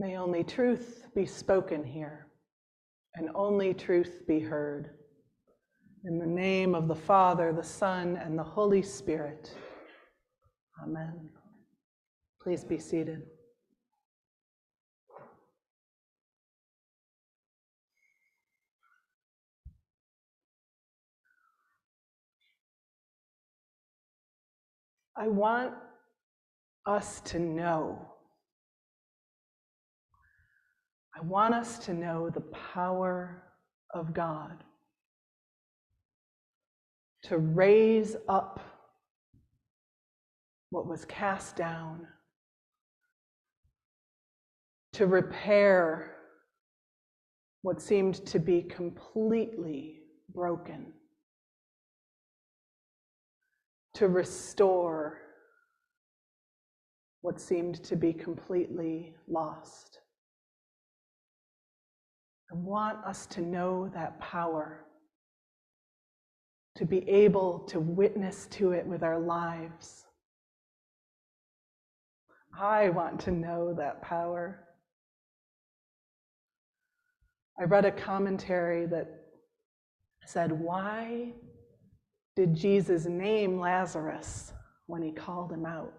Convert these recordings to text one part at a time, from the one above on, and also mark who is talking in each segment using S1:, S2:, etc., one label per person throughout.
S1: May only truth be spoken here and only truth be heard. In the name of the Father, the Son, and the Holy Spirit. Amen. Please be seated. I want us to know. I want us to know the power of God to raise up what was cast down, to repair what seemed to be completely broken, to restore what seemed to be completely lost. I want us to know that power, to be able to witness to it with our lives. I want to know that power. I read a commentary that said, Why did Jesus name Lazarus when he called him out?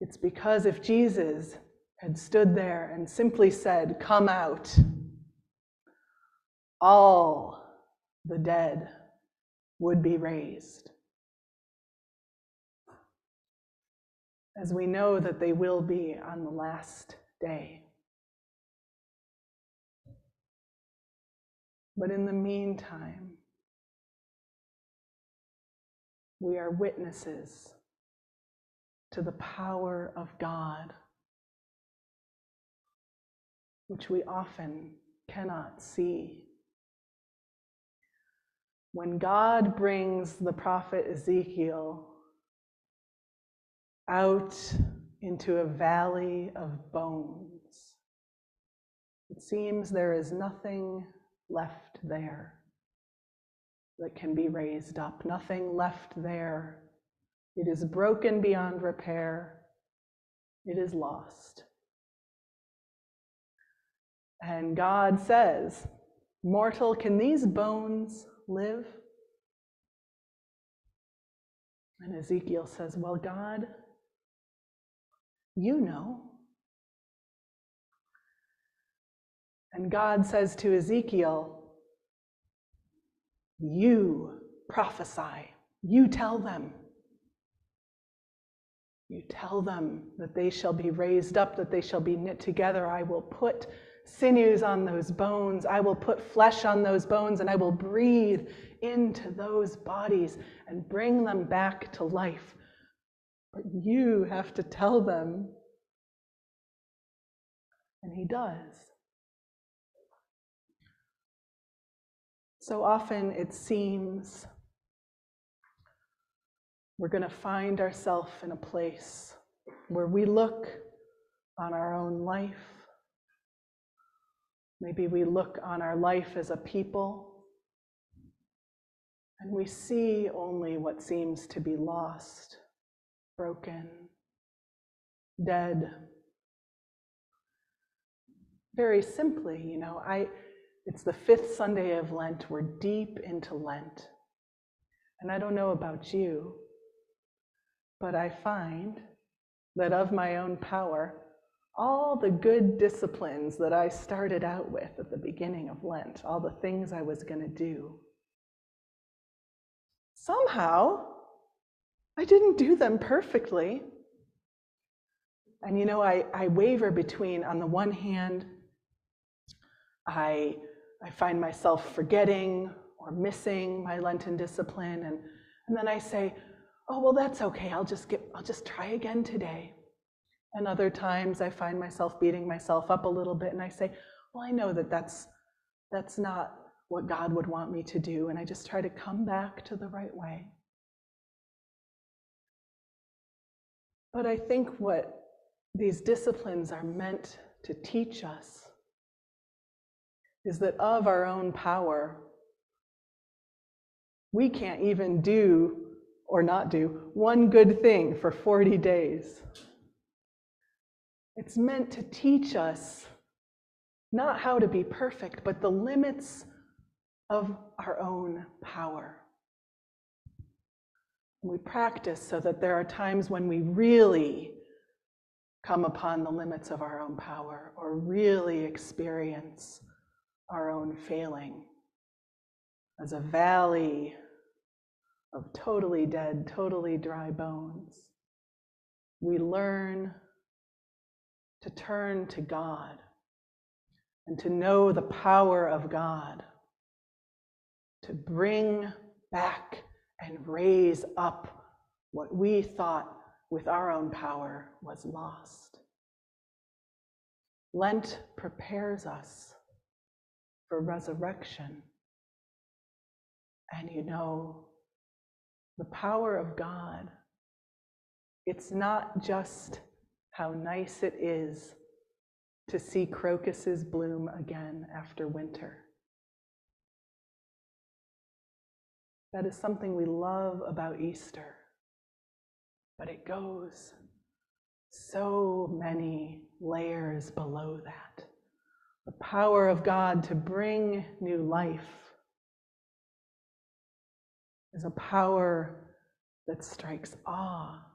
S1: It's because if Jesus had stood there and simply said, Come out, all the dead would be raised. As we know that they will be on the last day. But in the meantime, we are witnesses to the power of God, which we often cannot see. When God brings the prophet Ezekiel out into a valley of bones, it seems there is nothing left there that can be raised up, nothing left there it is broken beyond repair. It is lost. And God says, Mortal, can these bones live? And Ezekiel says, Well, God, you know. And God says to Ezekiel, You prophesy, you tell them. You tell them that they shall be raised up, that they shall be knit together. I will put sinews on those bones. I will put flesh on those bones, and I will breathe into those bodies and bring them back to life. But you have to tell them. And he does. So often it seems we're going to find ourselves in a place where we look on our own life. Maybe we look on our life as a people and we see only what seems to be lost, broken, dead. Very simply, you know, I it's the fifth Sunday of Lent. We're deep into Lent. And I don't know about you, but I find that of my own power, all the good disciplines that I started out with at the beginning of Lent, all the things I was going to do, somehow I didn't do them perfectly. And you know, I, I waver between, on the one hand, I, I find myself forgetting or missing my Lenten discipline, and, and then I say, oh, well, that's okay. I'll just get, I'll just try again today. And other times I find myself beating myself up a little bit and I say, well, I know that that's, that's not what God would want me to do. And I just try to come back to the right way. But I think what these disciplines are meant to teach us is that of our own power, we can't even do or not do one good thing for 40 days. It's meant to teach us not how to be perfect, but the limits of our own power. We practice so that there are times when we really come upon the limits of our own power or really experience our own failing as a valley of totally dead, totally dry bones. We learn to turn to God and to know the power of God to bring back and raise up what we thought with our own power was lost. Lent prepares us for resurrection. And you know, the power of God, it's not just how nice it is to see crocuses bloom again after winter. That is something we love about Easter, but it goes so many layers below that. The power of God to bring new life is a power that strikes awe.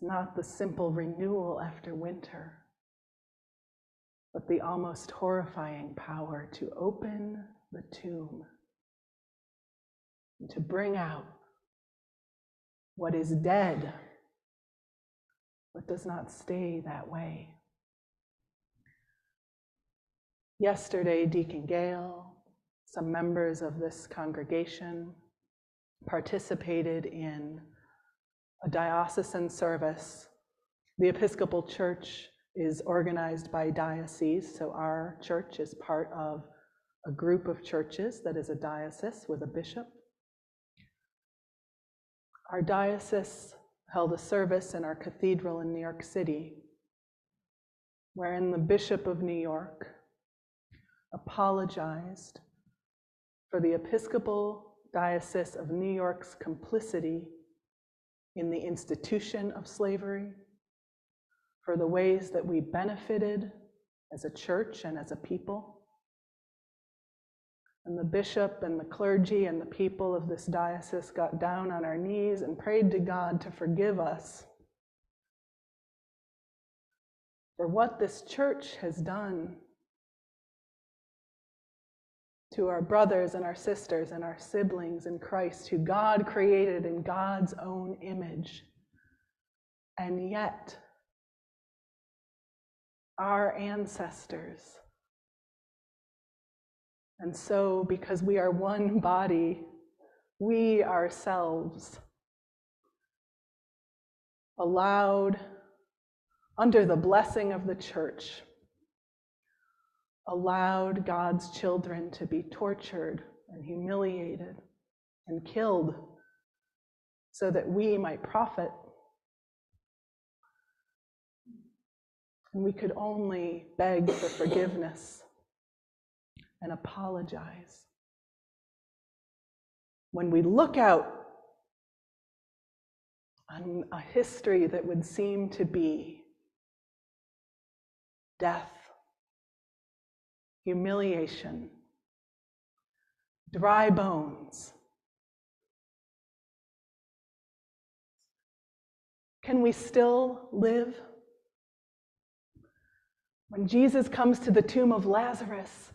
S1: Not the simple renewal after winter, but the almost horrifying power to open the tomb and to bring out what is dead, but does not stay that way. Yesterday, Deacon Gale, some members of this congregation participated in a diocesan service. The Episcopal Church is organized by diocese, so our church is part of a group of churches that is a diocese with a bishop. Our diocese held a service in our cathedral in New York City, wherein the Bishop of New York apologized for the Episcopal Diocese of New York's complicity in the institution of slavery, for the ways that we benefited as a church and as a people. And the bishop and the clergy and the people of this diocese got down on our knees and prayed to God to forgive us for what this church has done to our brothers and our sisters and our siblings in Christ, who God created in God's own image. And yet, our ancestors and so, because we are one body, we ourselves allowed, under the blessing of the church, allowed God's children to be tortured and humiliated and killed so that we might profit. And we could only beg for forgiveness and apologize. When we look out on a history that would seem to be death, humiliation, dry bones, can we still live? When Jesus comes to the tomb of Lazarus,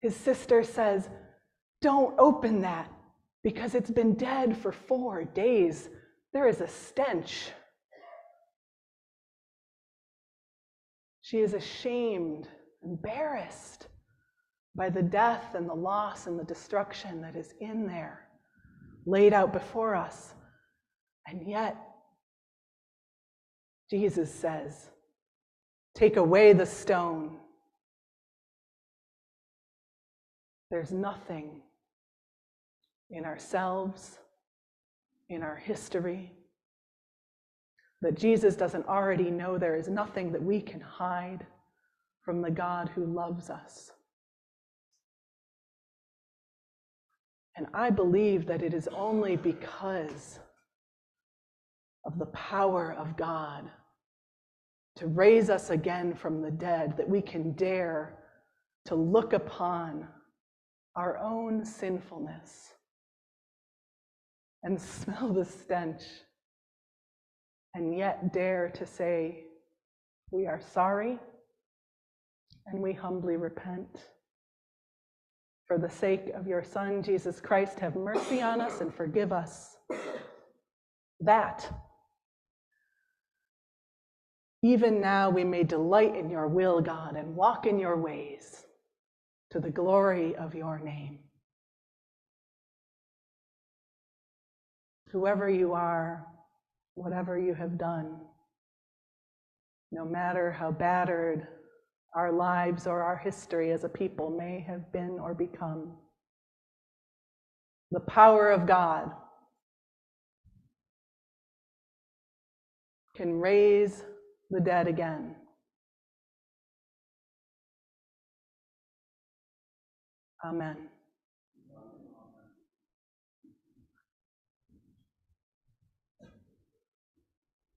S1: his sister says, Don't open that because it's been dead for four days. There is a stench. She is ashamed, embarrassed by the death and the loss and the destruction that is in there, laid out before us. And yet, Jesus says, Take away the stone. There's nothing in ourselves, in our history, that Jesus doesn't already know. There is nothing that we can hide from the God who loves us. And I believe that it is only because of the power of God to raise us again from the dead, that we can dare to look upon our own sinfulness and smell the stench, and yet dare to say, We are sorry and we humbly repent. For the sake of your Son, Jesus Christ, have mercy on us and forgive us. That even now we may delight in your will, God, and walk in your ways to the glory of your name. Whoever you are, whatever you have done, no matter how battered our lives or our history as a people may have been or become, the power of God can raise the dead again. Amen.